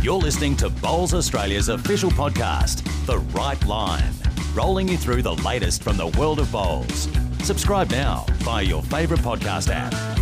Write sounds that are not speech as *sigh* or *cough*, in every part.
You're listening to Bowls Australia's official podcast, The Right Line, rolling you through the latest from the world of bowls. Subscribe now via your favourite podcast app.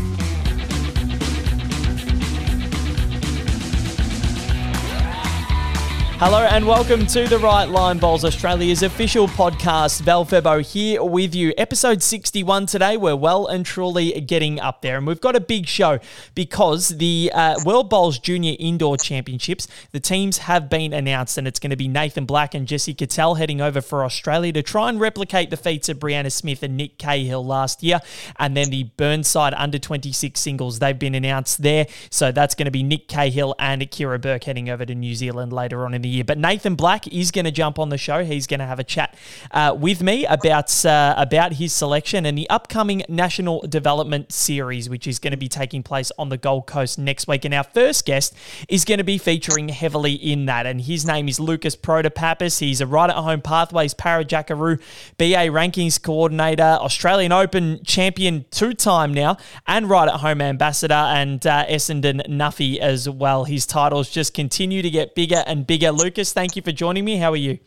Hello and welcome to the Right Line Bowls Australia's official podcast. Val Febbo here with you. Episode 61 today. We're well and truly getting up there. And we've got a big show because the uh, World Bowls Junior Indoor Championships, the teams have been announced and it's going to be Nathan Black and Jesse Cattell heading over for Australia to try and replicate the feats of Brianna Smith and Nick Cahill last year. And then the Burnside under 26 singles, they've been announced there. So that's going to be Nick Cahill and Akira Burke heading over to New Zealand later on in the year. But Nathan Black is going to jump on the show. He's going to have a chat uh, with me about uh, about his selection and the upcoming National Development Series, which is going to be taking place on the Gold Coast next week. And our first guest is going to be featuring heavily in that, and his name is Lucas Protopapas. He's a right at home pathways para Jackaroo BA rankings coordinator, Australian Open champion two time now, and right at home ambassador, and uh, Essendon Nuffy as well. His titles just continue to get bigger and bigger. Lucas, thank you for joining me. How are you?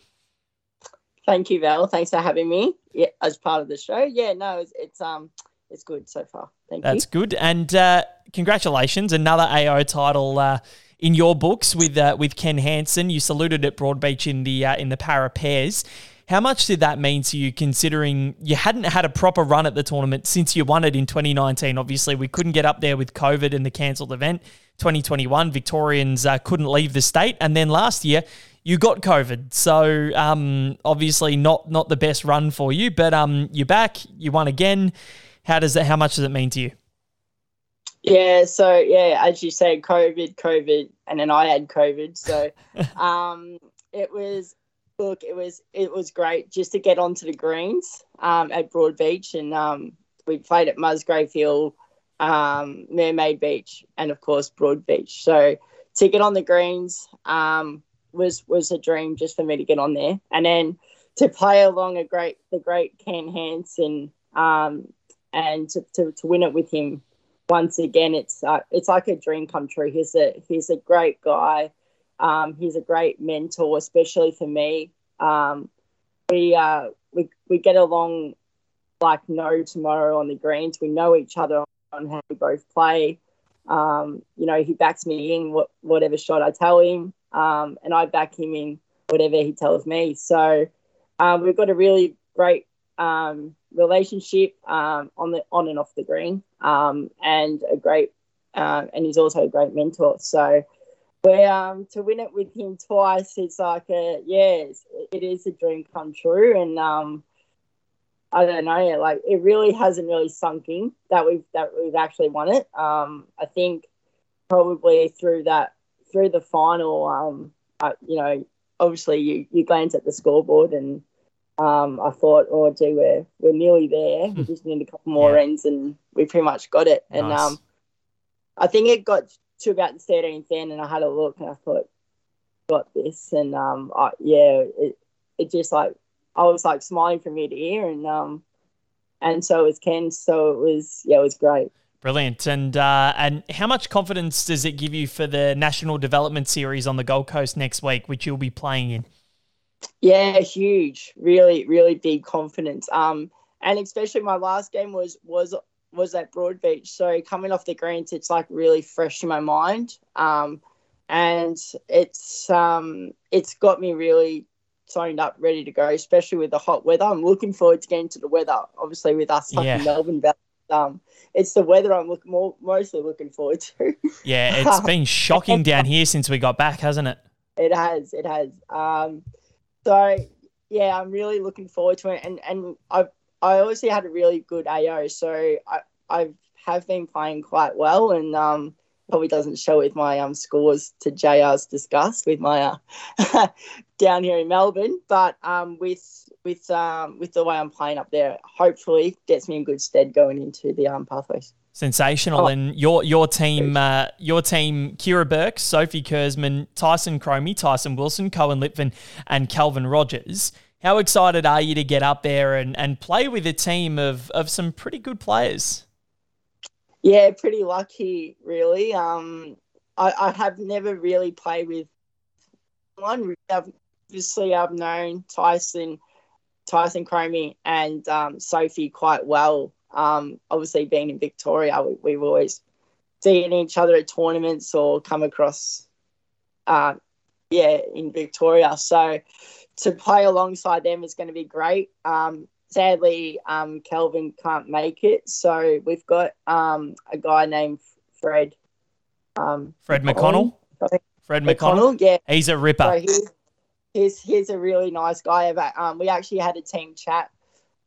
Thank you, Val. Thanks for having me yeah, as part of the show. Yeah, no, it's, it's um it's good so far. Thank That's you. That's good. And uh, congratulations, another AO title uh, in your books with uh, with Ken Hansen. You saluted at Broadbeach in the uh, in the para pairs. How much did that mean to you, considering you hadn't had a proper run at the tournament since you won it in 2019? Obviously, we couldn't get up there with COVID and the cancelled event. 2021, Victorians uh, couldn't leave the state, and then last year you got COVID, so um, obviously not not the best run for you. But um, you're back, you won again. How does that? How much does it mean to you? Yeah, so yeah, as you say, COVID, COVID, and then I had COVID. So *laughs* um, it was look, it was it was great just to get onto the greens um, at Broadbeach, and um, we played at Musgrave Hill, um, Mermaid Beach, and of course Broadbeach. So to get on the greens um, was was a dream just for me to get on there, and then to play along a great the great Ken Hansen um, and to, to, to win it with him once again. It's uh, it's like a dream come true. He's a he's a great guy. Um, he's a great mentor, especially for me. Um, we uh, we we get along like no tomorrow on the greens. We know each other on how we both play. Um, you know, he backs me in what, whatever shot I tell him, um, and I back him in whatever he tells me. So um, we've got a really great um, relationship um, on the on and off the green, um, and a great, uh, and he's also a great mentor. So we um to win it with him twice, it's like a yeah, it is a dream come true, and um. I don't know, like it really hasn't really sunk in that we've that we've actually won it. Um, I think probably through that through the final, um, I, you know, obviously you you glance at the scoreboard and um, I thought, oh, gee, we're we're nearly there. We just need a couple more yeah. ends, and we pretty much got it. And nice. um, I think it got to about the thirteenth end, and I had a look, and I thought, got this, and um, I, yeah, it it just like I was like smiling from ear to ear, and um, and so it was Ken. So it was yeah, it was great. Brilliant. And uh, and how much confidence does it give you for the National Development Series on the Gold Coast next week, which you'll be playing in? Yeah, huge. Really, really big confidence. Um, and especially my last game was was was at Broadbeach. So coming off the greens, it's like really fresh in my mind. Um, and it's um, it's got me really signed up, ready to go, especially with the hot weather. I'm looking forward to getting to the weather. Obviously, with us like Yeah. in Melbourne, but um, it's the weather I'm look more mostly looking forward to. *laughs* Yeah, it's *laughs* been shocking down here since we got back, hasn't it? It has, it has. Um, so yeah, I'm really looking forward to it, and and I've I obviously had a really good AO, so I I have been playing quite well, and um probably doesn't show with my um scores to JR's discuss with my uh, *laughs* down here in Melbourne, but um with with um with the way I'm playing up there, hopefully gets me in good stead going into the um pathways. Sensational. Oh. And your your team, uh, your team, Kira Burke, Sophie Kurzman, Tyson Cromie, Tyson Wilson, Cohen Litvin, and Calvin Rogers. How excited are you to get up there and, and play with a team of, of some pretty good players? Yeah, pretty lucky, really. Um, I, I have never really played with one. Obviously, I've known Tyson, Tyson Cromie, and um, Sophie quite well. Um, obviously, being in Victoria, we, we've always seen each other at tournaments or come across, uh, yeah, in Victoria. So to play alongside them is going to be great. Um, sadly, um, Kelvin can't make it, so we've got um, a guy named Fred. Um, Fred McConnell. Fred McConnell. McConnell. Yeah, he's a ripper. So he's, he's, he's a really nice guy. Um, we actually had a team chat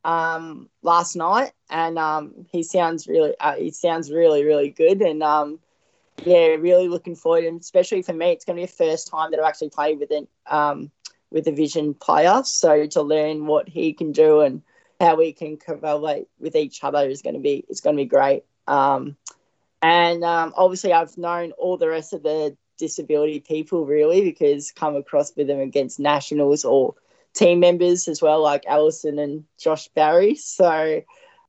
um, last night, and um, he sounds really uh, he sounds really really good, and um, yeah, really looking forward. And especially for me, it's going to be the first time that I've actually played with an um, with a vision player. So to learn what he can do and how we can correlate with each other is going to be it's going to be great. Um, and um, obviously, I've known all the rest of the disability people really because come across with them against nationals or team members as well, like Allison and Josh Barry. So,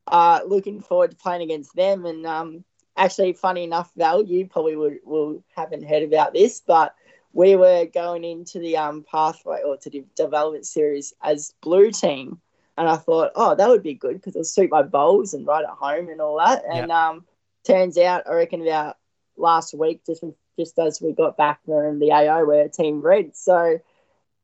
uh, looking forward to playing against them. And um, actually, funny enough, Val, you probably would, will haven't heard about this, but we were going into the um, pathway or to the development series as blue team. And I thought, oh, that would be good because it'll suit my bowls and right at home and all that. And um, turns out, I reckon about last week, just just as we got back from the AO, we're team red. So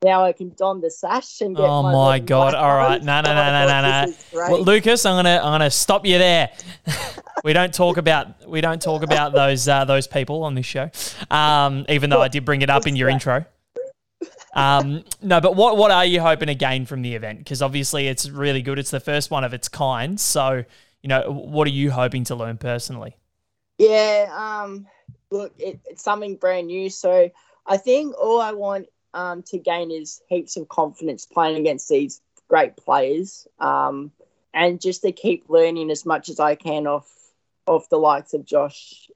now I can don the sash and get. My Oh my, my god! All right, no, no, no, *laughs* no, no, no. Well, Lucas, I'm gonna, I'm gonna stop you there. *laughs* we don't talk about, we don't talk about those, uh, those people on this show. Um, even though I did bring it up in your intro. Um, no, but what, what are you hoping to gain from the event? Because obviously it's really good. It's the first one of its kind. So, you know, what are you hoping to learn personally? Yeah. Um. Look, it, it's something brand new. So I think all I want um, to gain is heaps of confidence playing against these great players, um, and just to keep learning as much as I can off off the likes of Josh,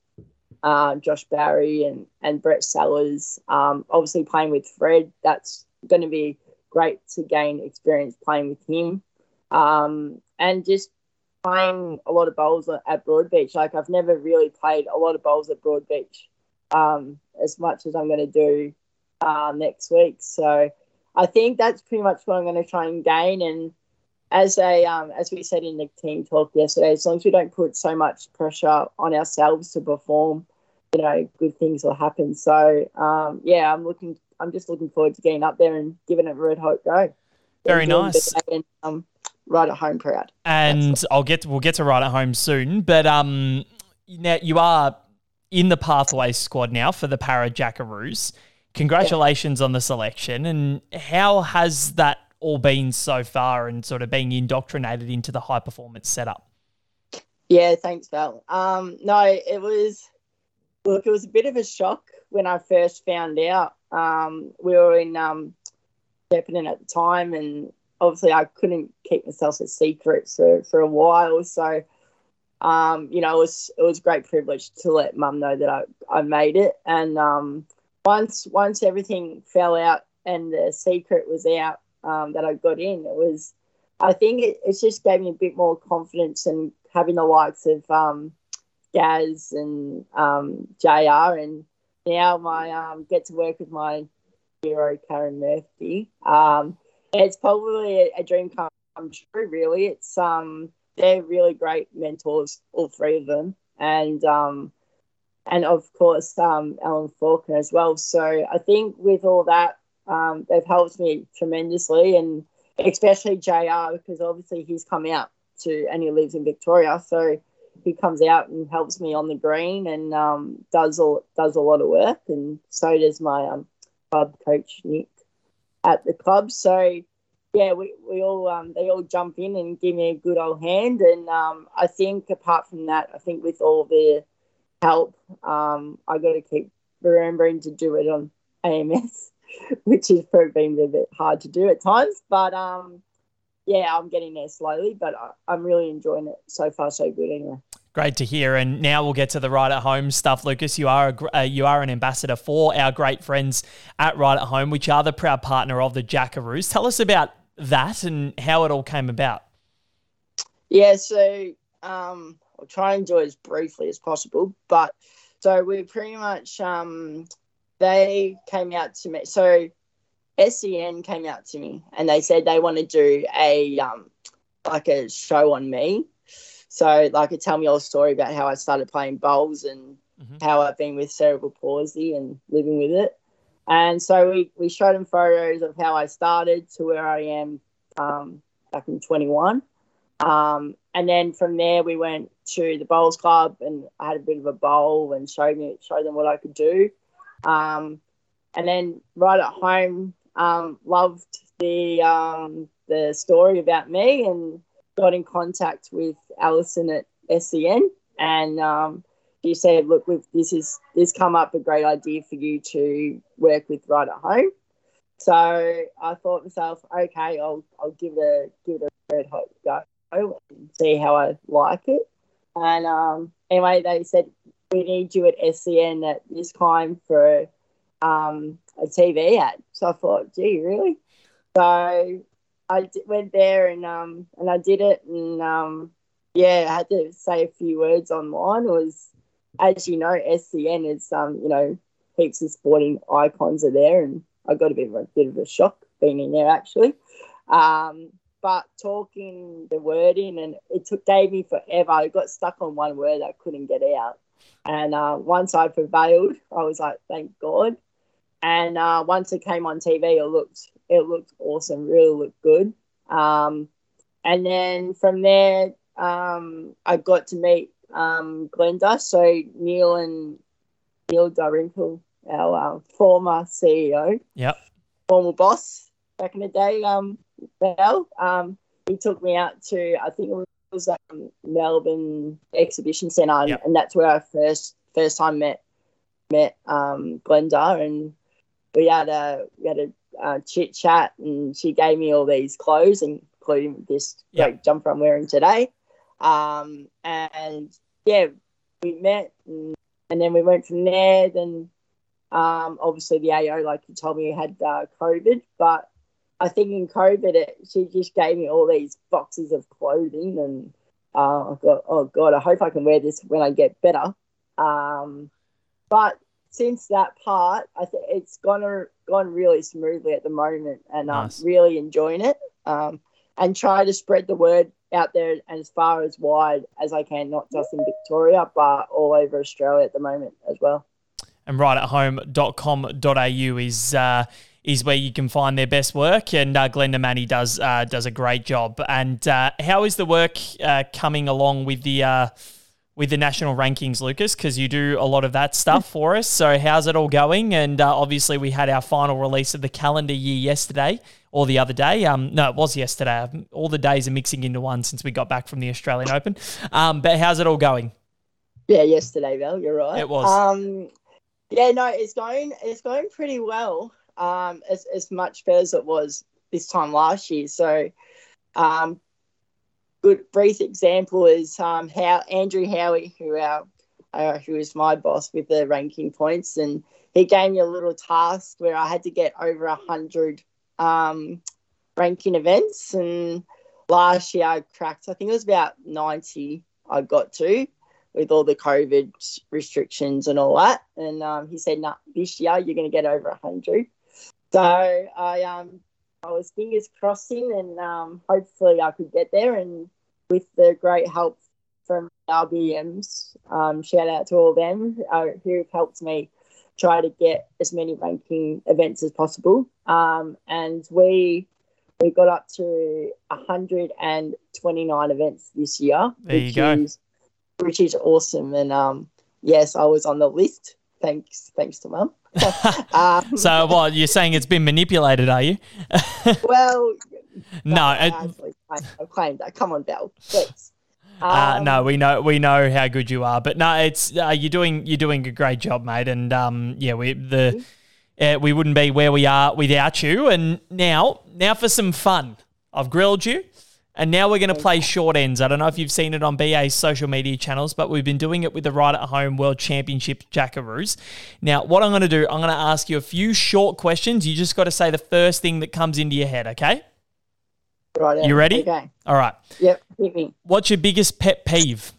uh, Josh Barry and and Brett Sellers. Um, obviously, playing with Fred, that's going to be great to gain experience playing with him, um, and just playing a lot of bowls at Broadbeach. Like I've never really played a lot of bowls at Broadbeach um, as much as I'm going to do uh, next week. So I think that's pretty much what I'm going to try and gain. And as a um, as we said in the team talk yesterday, as long as we don't put so much pressure on ourselves to perform, you know, good things will happen. So um, yeah, I'm looking. I'm just looking forward to getting up there and giving it a red hot go. Very nice. And, um, right at home proud. And I'll get to, we'll get to right at home soon, but um, now you are in the pathway squad now for the Para Jackaroos. Congratulations on the selection. And how has that all been so far and sort of being indoctrinated into the high performance setup? Yeah, thanks, Val. Um, no, it was look, it was a bit of a shock when I first found out. Um, we were in um, at the time, and obviously I couldn't keep myself a secret for, for a while. So, um, you know, it was it was a great privilege to let Mum know that I, I made it, and um, once once everything fell out and the secret was out um, that I got in, it was I think it, it just gave me a bit more confidence and having the likes of um, Gaz and um, JR and now my um, get to work with my hero Karen Murphy. Um, it's probably a, a, dream come true. Really, it's um they're really great mentors, all three of them, and um and of course um, Alan Faulkner as well. So I think with all that, um, they've helped me tremendously, and especially JR because obviously he's come out to and he lives in Victoria, so he comes out and helps me on the green and um, does all does a lot of work, and so does my um, club coach Nick at the club. So yeah, we, we all um, they all jump in and give me a good old hand, and um, I think apart from that, I think with all the help. Um, I got to keep remembering to do it on AMS, *laughs* which has been a bit hard to do at times. But um, yeah, I'm getting there slowly, but I, am really enjoying it so far. So good, anyway. Great to hear. And now we'll get to the right at home stuff, Lucas. You are a, uh, you are an ambassador for our great friends at Right at Home, which are the proud partner of the Jackaroos. Tell us about that and how it all came about. Yeah, so um, I'll try and do it as briefly as possible. But so we pretty much um, they came out to me. So SEN came out to me and they said they want to do a um, like a show on me. So like a tell me your story about how I started playing bowls and mm-hmm. how I've been with cerebral palsy and living with it. And so we, we showed them photos of how I started to where I am um, back in 21. Um, and then from there, we went to the bowls club and I had a bit of a bowl and showed me showed them what I could do. Um, and then right at home, um, loved the um, the story about me and got in contact with Alison at SEN and um, she said, "Look, this is this come up a great idea for you to work with right at home." So I thought myself, okay, I'll I'll give it a give it a red hot go and see how I like it. And um, anyway, they said we need you at SEN at this time for um, a TV ad. So I thought, gee, really? So I d- went there and um, and I did it, and um, yeah, I had to say a few words online. It was, as you know, SEN is um, you know, heaps of sporting icons are there, and I got a bit of a bit of a shock being in there actually. Um, but talking the word in, and it took gave me forever. I got stuck on one word I couldn't get out, and uh, once I prevailed, I was like, thank God. And uh, once it came on TV, it looked it looked awesome, really looked good. Um, and then from there, um, I got to meet um, Glenda. So Neil and Neil Dalrymple, our uh, former CEO, yep, former boss back in the day, um, Bell. Um, he took me out to I think it was um, Melbourne Exhibition Centre, yep. and that's where I first first time met met um, Glenda, and we had a we had a uh, chit chat, and she gave me all these clothes, including this yep. great jumper I'm wearing today. Um, and yeah, we met, and, and, then we went from there. Then um, obviously the AO, like you told me, had uh, COVID, but I think in COVID, it, she just gave me all these boxes of clothing, and uh, I thought, oh god, I hope I can wear this when I get better. Um, but since that part, I think it's gone gone really smoothly at the moment, and I'm really enjoying it. Um, and try to spread the word out there as far as wide as I can, not just in Victoria, but all over Australia at the moment as well. And right at home.com.au is uh, is where you can find their best work, and uh, Glenda Manny does uh, does a great job. And uh, how is the work uh, coming along with the uh, with the national rankings, Lucas, because you do a lot of that stuff for us. So, how's it all going? And uh, obviously, we had our final release of the calendar year yesterday or the other day. Um, no, it was yesterday. All the days are mixing into one since we got back from the Australian *laughs* Open. Um, but how's it all going? Yeah, yesterday, Val. You're right. It was. Um, yeah, no, it's going. It's going pretty well. Um, as as much better as it was this time last year. So, um, good brief example is um, how Andrew Howie, who our uh, who is my boss with the ranking points, and he gave me a little task where I had to get over a hundred um, ranking events, and last year I cracked. I think it was about ninety. I got to with all the COVID restrictions and all that, and um, he said, "No, nah, this year you're going to get over a hundred. So I um I was fingers crossing, and um, hopefully I could get there. And with the great help from RBMs, um, shout out to all them uh, who helped me try to get as many ranking events as possible. Um, and we we got up to 129 events this year. There you go. Is, which is awesome. And um, yes, I was on the list. Thanks, thanks to mum. *laughs* um, so what you're saying it's been manipulated, are you? *laughs* well, no, it, I've claimed that. Come on, Val, please. Um, uh, no, we know we know how good you are, but no, it's uh, you're doing you're doing a great job, mate. And um, yeah, we the uh, we wouldn't be where we are without you. And now, now for some fun, I've grilled you. And now we're going to play short ends. I don't know if you've seen it on BA's social media channels, but we've been doing it with the Right at Home World Championship Jackaroos. Now, what I'm going to do, I'm going to ask you a few short questions. You just got to say the first thing that comes into your head, okay? Right. You ready? Okay. All right. Yep. Hit me. What's your biggest pet peeve?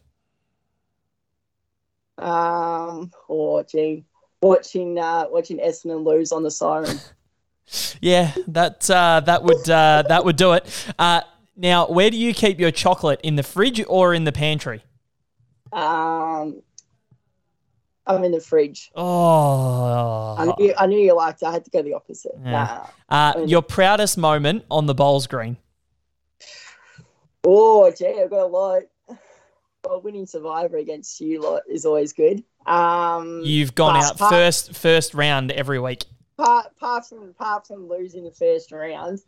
Um. Oh, gee. Watching uh, watching Essendon lose on the siren. *laughs* Yeah, that uh, that would uh, that would do it. Uh, now, where do you keep your chocolate in the fridge or in the pantry? Um, I'm in the fridge. Oh, I knew, I knew you liked it. I had to go the opposite. Yeah. Nah. uh, your proudest moment on the bowls green. Oh, gee, I've got a lot. Well, winning Survivor against you lot is always good. Um, You've gone out apart- first first round every week. Apart, apart from apart from losing the first round,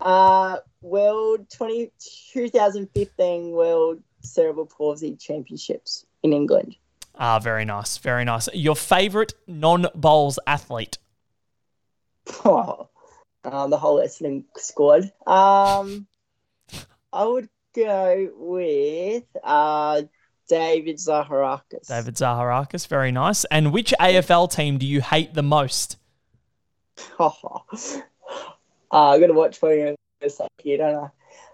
uh, World 20, 2015 World Cerebral Palsy Championships in England. Ah, very nice, very nice. Your favourite non-bowls athlete? *laughs* Oh, um, the whole Essendon squad. Um, I would go with uh, David Zaharakis. David Zaharakis, very nice. And which AFL team do you hate the most? *laughs* Oh, uh, I'm gonna watch for you here, don't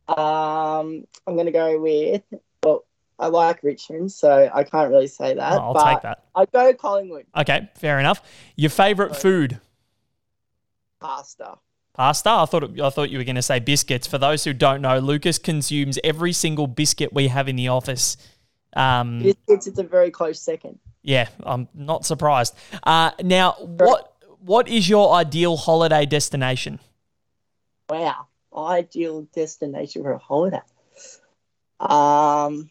I? Um, I'm gonna go with. Well, I like Richmond, so I can't really say that. Oh, I'll but take that. I'd go Collingwood Okay, fair enough. Your favourite food? pasta. Pasta. I thought it, I thought you were going to say biscuits. For those who don't know, Lucas consumes every single biscuit we have in the office. Um, Biscuits, it's a very close second. yeah, I'm not surprised. Uh, now, what what is your ideal holiday destination? Wow, ideal destination for a holiday. Um,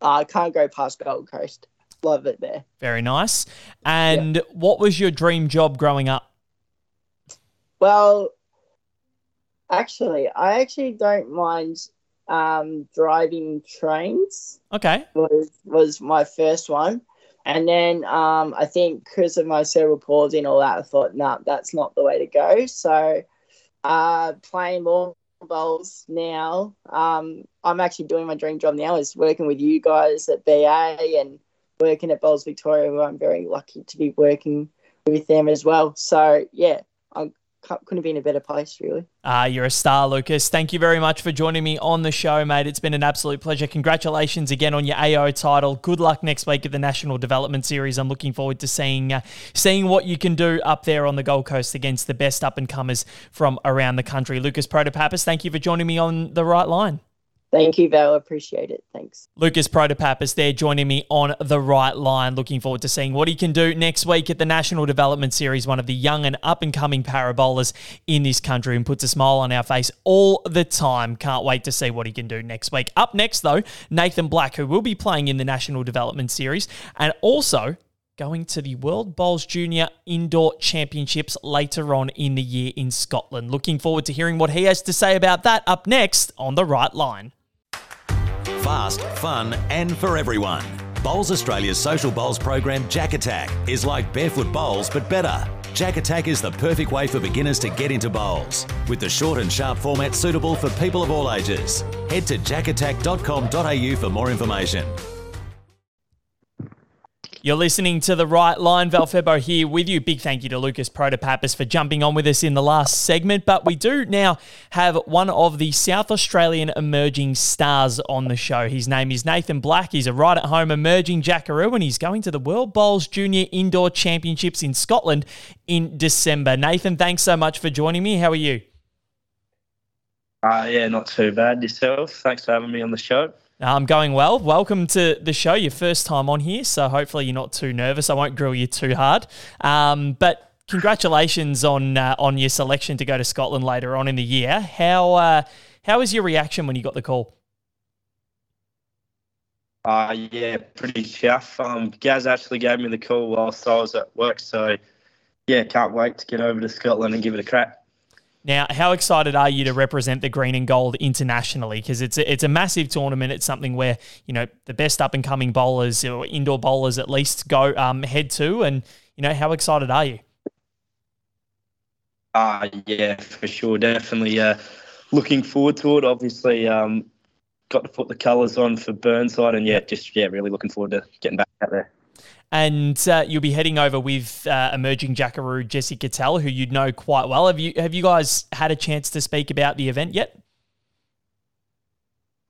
I can't go past Gold Coast. Love it there. Very nice. And what was your dream job growing up? Well, actually, I actually don't mind um, driving trains. Okay. Was was my first one, and then um, I think because of my cerebral palsy and all that, I thought, nah, that's not the way to go. So, uh, playing more bowls now. Um, I'm actually doing my dream job now is working with you guys at BA and working at Bowls Victoria, who I'm very lucky to be working with them as well. So yeah, couldn't be in a better place really. Ah, you're a star, Lucas. Thank you very much for joining me on the show, mate. It's been an absolute pleasure. Congratulations again on your AO title. Good luck next week at the National Development Series. I'm looking forward to seeing uh, seeing what you can do up there on the Gold Coast against the best up and comers from around the country. Lucas Protopapas, thank you for joining me on the right line. Thank you, Val. Appreciate it. Thanks. Lucas Protopapas there joining me on the right line. Looking forward to seeing what he can do next week at the National Development Series, one of the young and up and coming parabolers in this country and puts a smile on our face all the time. Can't wait to see what he can do next week. Up next, though, Nathan Black, who will be playing in the National Development Series and also going to the World Bowls Junior Indoor Championships later on in the year in Scotland. Looking forward to hearing what he has to say about that up next on the right line. Fast, fun, and for everyone. Bowls Australia's social bowls program Jack Attack is like barefoot bowls but better. Jack Attack is the perfect way for beginners to get into bowls, with the short and sharp format suitable for people of all ages. Head to jackattack.com.au for more information. You're listening to the right line. Val Febbo here with you. Big thank you to Lucas Protopapas for jumping on with us in the last segment. But we do now have one of the South Australian emerging stars on the show. His name is Nathan Black. He's a right at home emerging jackaroo and he's going to the World Bowls Junior Indoor Championships in Scotland in December. Nathan, thanks so much for joining me. How are you? Uh, yeah, not too bad. Yourself? Thanks for having me on the show. I'm going well. Welcome to the show. Your first time on here, so hopefully you're not too nervous. I won't grill you too hard. Um, but congratulations on uh, on your selection to go to Scotland later on in the year. How uh, how was your reaction when you got the call? Uh, yeah, pretty chuff. Um, Gaz actually gave me the call whilst I was at work, so yeah, can't wait to get over to Scotland and give it a crack. Now, how excited are you to represent the green and gold internationally? Because it's a, it's a massive tournament. It's something where you know the best up and coming bowlers or indoor bowlers at least go um, head to. And you know, how excited are you? Uh, yeah, for sure. Definitely uh, looking forward to it. Obviously, um, got to put the colours on for Burnside, and yeah, just yeah, really looking forward to getting back out there. And uh, you'll be heading over with uh, emerging Jackaroo Jesse Cattell, who you know quite well. Have you have you guys had a chance to speak about the event yet?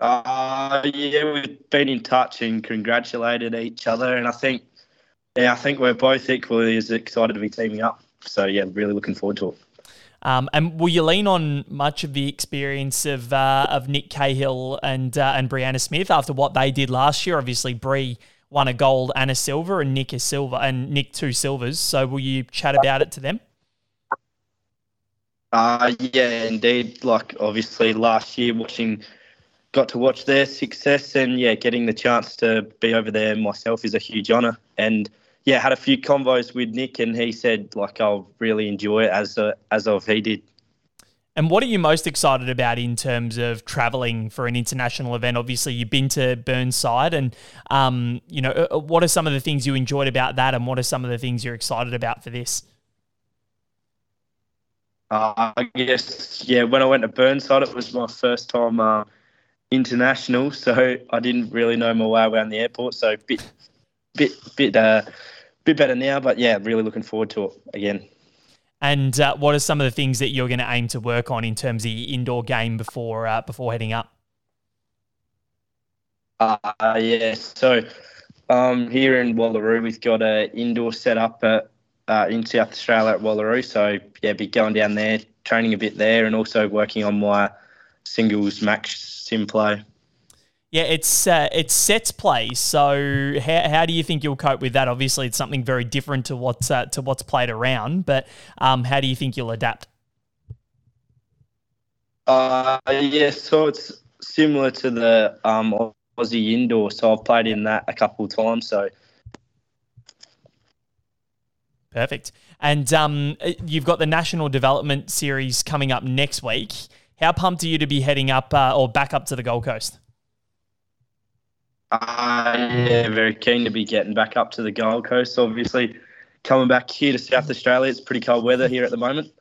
Uh, yeah, we've been in touch and congratulated each other, and I think, yeah, I think we're both equally as excited to be teaming up. So yeah, really looking forward to it. Um, and will you lean on much of the experience of uh, of Nick Cahill and uh, and Brianna Smith after what they did last year? Obviously, Brie won a gold and a silver, and Nick a silver, and Nick two silvers. So will you chat about it to them? Uh, yeah, indeed. Like obviously last year, watching, got to watch their success, and yeah, getting the chance to be over there myself is a huge honour. And yeah, had a few convos with Nick, and he said like I'll really enjoy it as uh, as of he did. And what are you most excited about in terms of traveling for an international event? Obviously, you've been to Burnside, and um, you know uh, what are some of the things you enjoyed about that, and what are some of the things you're excited about for this? Uh, I guess yeah. When I went to Burnside, it was my first time uh, international, *laughs* so I didn't really know my way around the airport. So bit, bit, bit, uh, bit better now. But yeah, really looking forward to it again. And uh, what are some of the things that you're going to aim to work on in terms of the indoor game before uh, before heading up? Uh, yeah, so um, here in Wallaroo, we've got an indoor setup at uh, in South Australia at Wallaroo. So yeah, be going down there, training a bit there, and also working on my singles max sim play. Yeah, it's uh, it's sets play. So how, how do you think you'll cope with that? Obviously, it's something very different to what's uh, to what's played around. But um, how do you think you'll adapt? Uh, yeah, so it's similar to the um, Aussie indoor. So I've played in that a couple of times. So Perfect. And um, you've got the National Development Series coming up next week. How pumped are you to be heading up uh, or back up to the Gold Coast? Uh, yeah, very keen to be getting back up to the Gold Coast. Obviously, coming back here to South Australia, it's pretty cold weather here at the moment.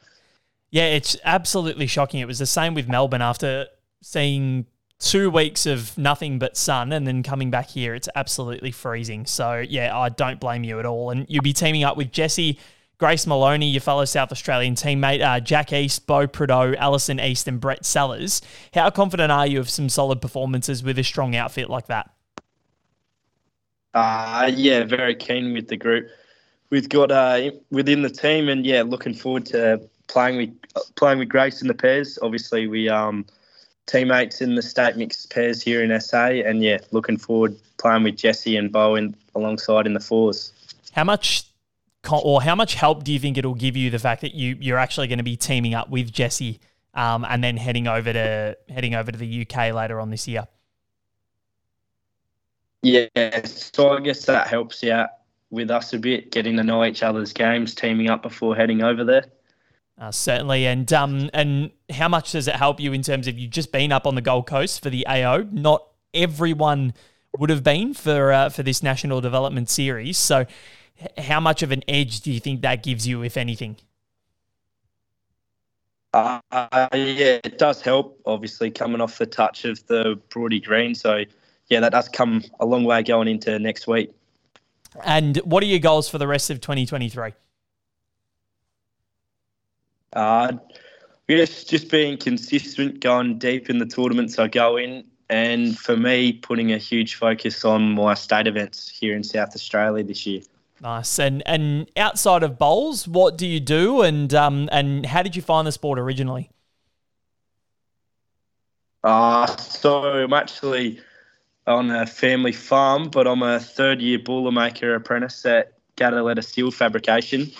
Yeah, it's absolutely shocking. It was the same with Melbourne after seeing two weeks of nothing but sun and then coming back here, it's absolutely freezing. So, yeah, I don't blame you at all. And you'll be teaming up with Jesse, Grace Maloney, your fellow South Australian teammate, uh, Jack East, Bo Prideaux, Alison East, and Brett Sellers. How confident are you of some solid performances with a strong outfit like that? Uh, yeah, very keen with the group. We've got uh, within the team, and yeah, looking forward to playing with playing with Grace in the pairs. Obviously, we um, teammates in the state mixed pairs here in SA, and yeah, looking forward playing with Jesse and Bowen alongside in the fours. How much or how much help do you think it'll give you the fact that you you're actually going to be teaming up with Jesse um, and then heading over to heading over to the UK later on this year? Yeah, so I guess that helps out with us a bit, getting to know each other's games, teaming up before heading over there. Uh, certainly, and um, and how much does it help you in terms of you've just been up on the Gold Coast for the AO? Not everyone would have been for uh, for this national development series. So, how much of an edge do you think that gives you, if anything? Uh, yeah, it does help. Obviously, coming off the touch of the Broady Green, so yeah, that does come a long way going into next week. And what are your goals for the rest of 2023? Uh, yes, just being consistent, going deep in the tournaments I go in, and for me, putting a huge focus on my state events here in South Australia this year. Nice. And and outside of bowls, what do you do, and um and how did you find the sport originally? Uh, so I'm actually on a family farm, but I'm a third year Boilermaker apprentice at Gataletta Steel Fabrication.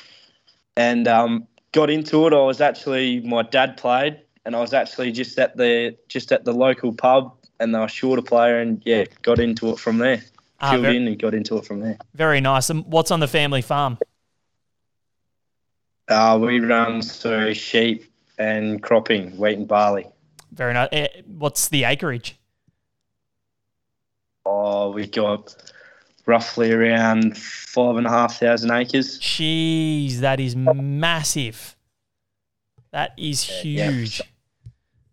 And um, got into it, I was actually my dad played, and I was actually just at the just at the local pub, and they were short a player, and yeah, got into it from there. Ah, Filled very, in and got into it from there. Very nice. And what's on the family farm? Uh, we run so sheep and cropping, wheat and barley. Very nice. Eh, what's the acreage? Oh, we got roughly around five and a half thousand acres. Jeez, that is massive. That is huge. Yeah,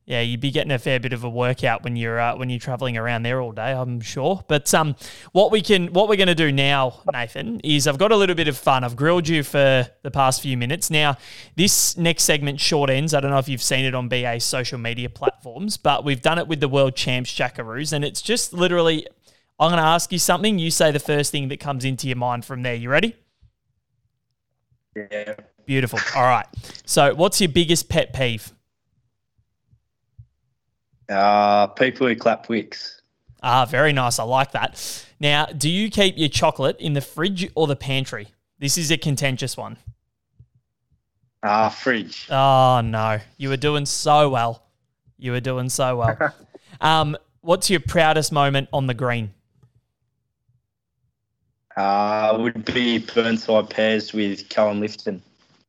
yeah, you'd be getting a fair bit of a workout when you're uh, when you're traveling around there all day, I'm sure. But um, what we can what we're going to do now, Nathan, is I've got a little bit of fun. I've grilled you for the past few minutes. Now, this next segment short ends. I don't know if you've seen it on BA's social media platforms, but we've done it with the world champs Jackaroos, and it's just literally I'm going to ask you something. You say the first thing that comes into your mind from there. You ready? Yeah. Beautiful. All right. So, what's your biggest pet peeve? Uh, people who clap wicks. Ah, very nice. I like that. Now, do you keep your chocolate in the fridge or the pantry? This is a contentious one. Ah, fridge. Oh no, you were doing so well. You were doing so well. *laughs* um, what's your proudest moment on the green? Uh, would be Burnside pairs with Cohen Lifton.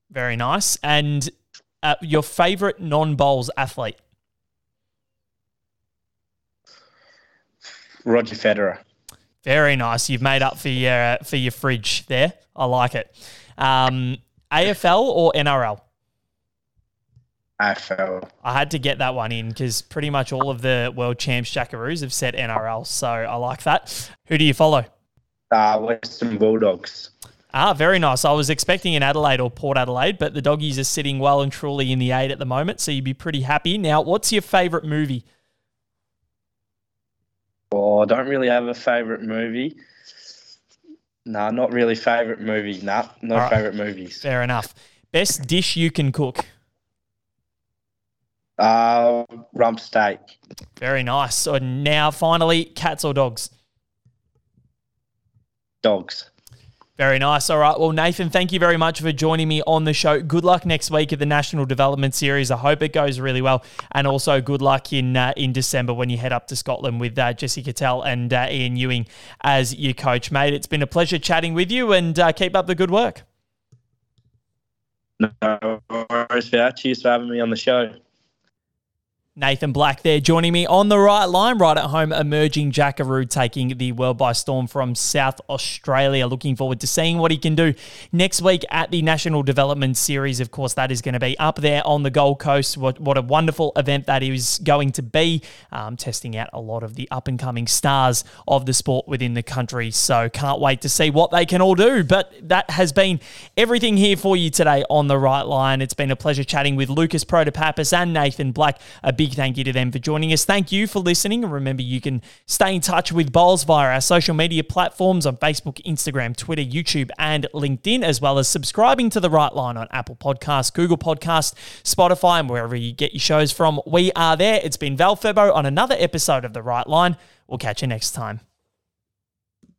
Very nice. And uh, your favourite non-bowls athlete? Roger Federer. Very nice. You've made up for your uh, for your fridge there. I like it. Um, AFL or NRL? AFL. I had to get that one in because pretty much all of the world champs Jackaroos have said NRL, so I like that. Who do you follow? Uh, Western Bulldogs. Ah, very nice. I was expecting an Adelaide or Port Adelaide, but the doggies are sitting well and truly in the eight at the moment, so you'd be pretty happy. Now, what's your favourite movie? Well, I don't really have a favourite movie. No, not really favourite movie. Nah, no right. favourite movies. Fair enough. Best dish you can cook? Uh, rump steak. Very nice. So now, finally, cats or dogs? Dogs. Very nice. All right. Well, Nathan, thank you very much for joining me on the show. Good luck next week at the National Development Series. I hope it goes really well, and also good luck in uh, in December when you head up to Scotland with uh, Jesse Cattell and uh, Ian Ewing as your coach, mate. It's been a pleasure chatting with you, and uh, keep up the good work. No worries. Cheers for having me on the show. Nathan Black there joining me on the right line, right at home, emerging Jackaroo taking the world by storm from South Australia. Looking forward to seeing what he can do next week at the National Development Series. Of course, that is going to be up there on the Gold Coast. What, what a wonderful event that is going to be, um, testing out a lot of the up and coming stars of the sport within the country. So can't wait to see what they can all do. But that has been everything here for you today on the right line. It's been a pleasure chatting with Lucas Protopapas and Nathan Black. A big thank you to them for joining us. Thank you for listening. And remember, you can stay in touch with Bowls via our social media platforms on Facebook, Instagram, Twitter, YouTube, and LinkedIn, as well as subscribing to The Right Line on Apple Podcasts, Google Podcasts, Spotify, and wherever you get your shows from. We are there. It's been Val Febbo on another episode of The Right Line. We'll catch you next time.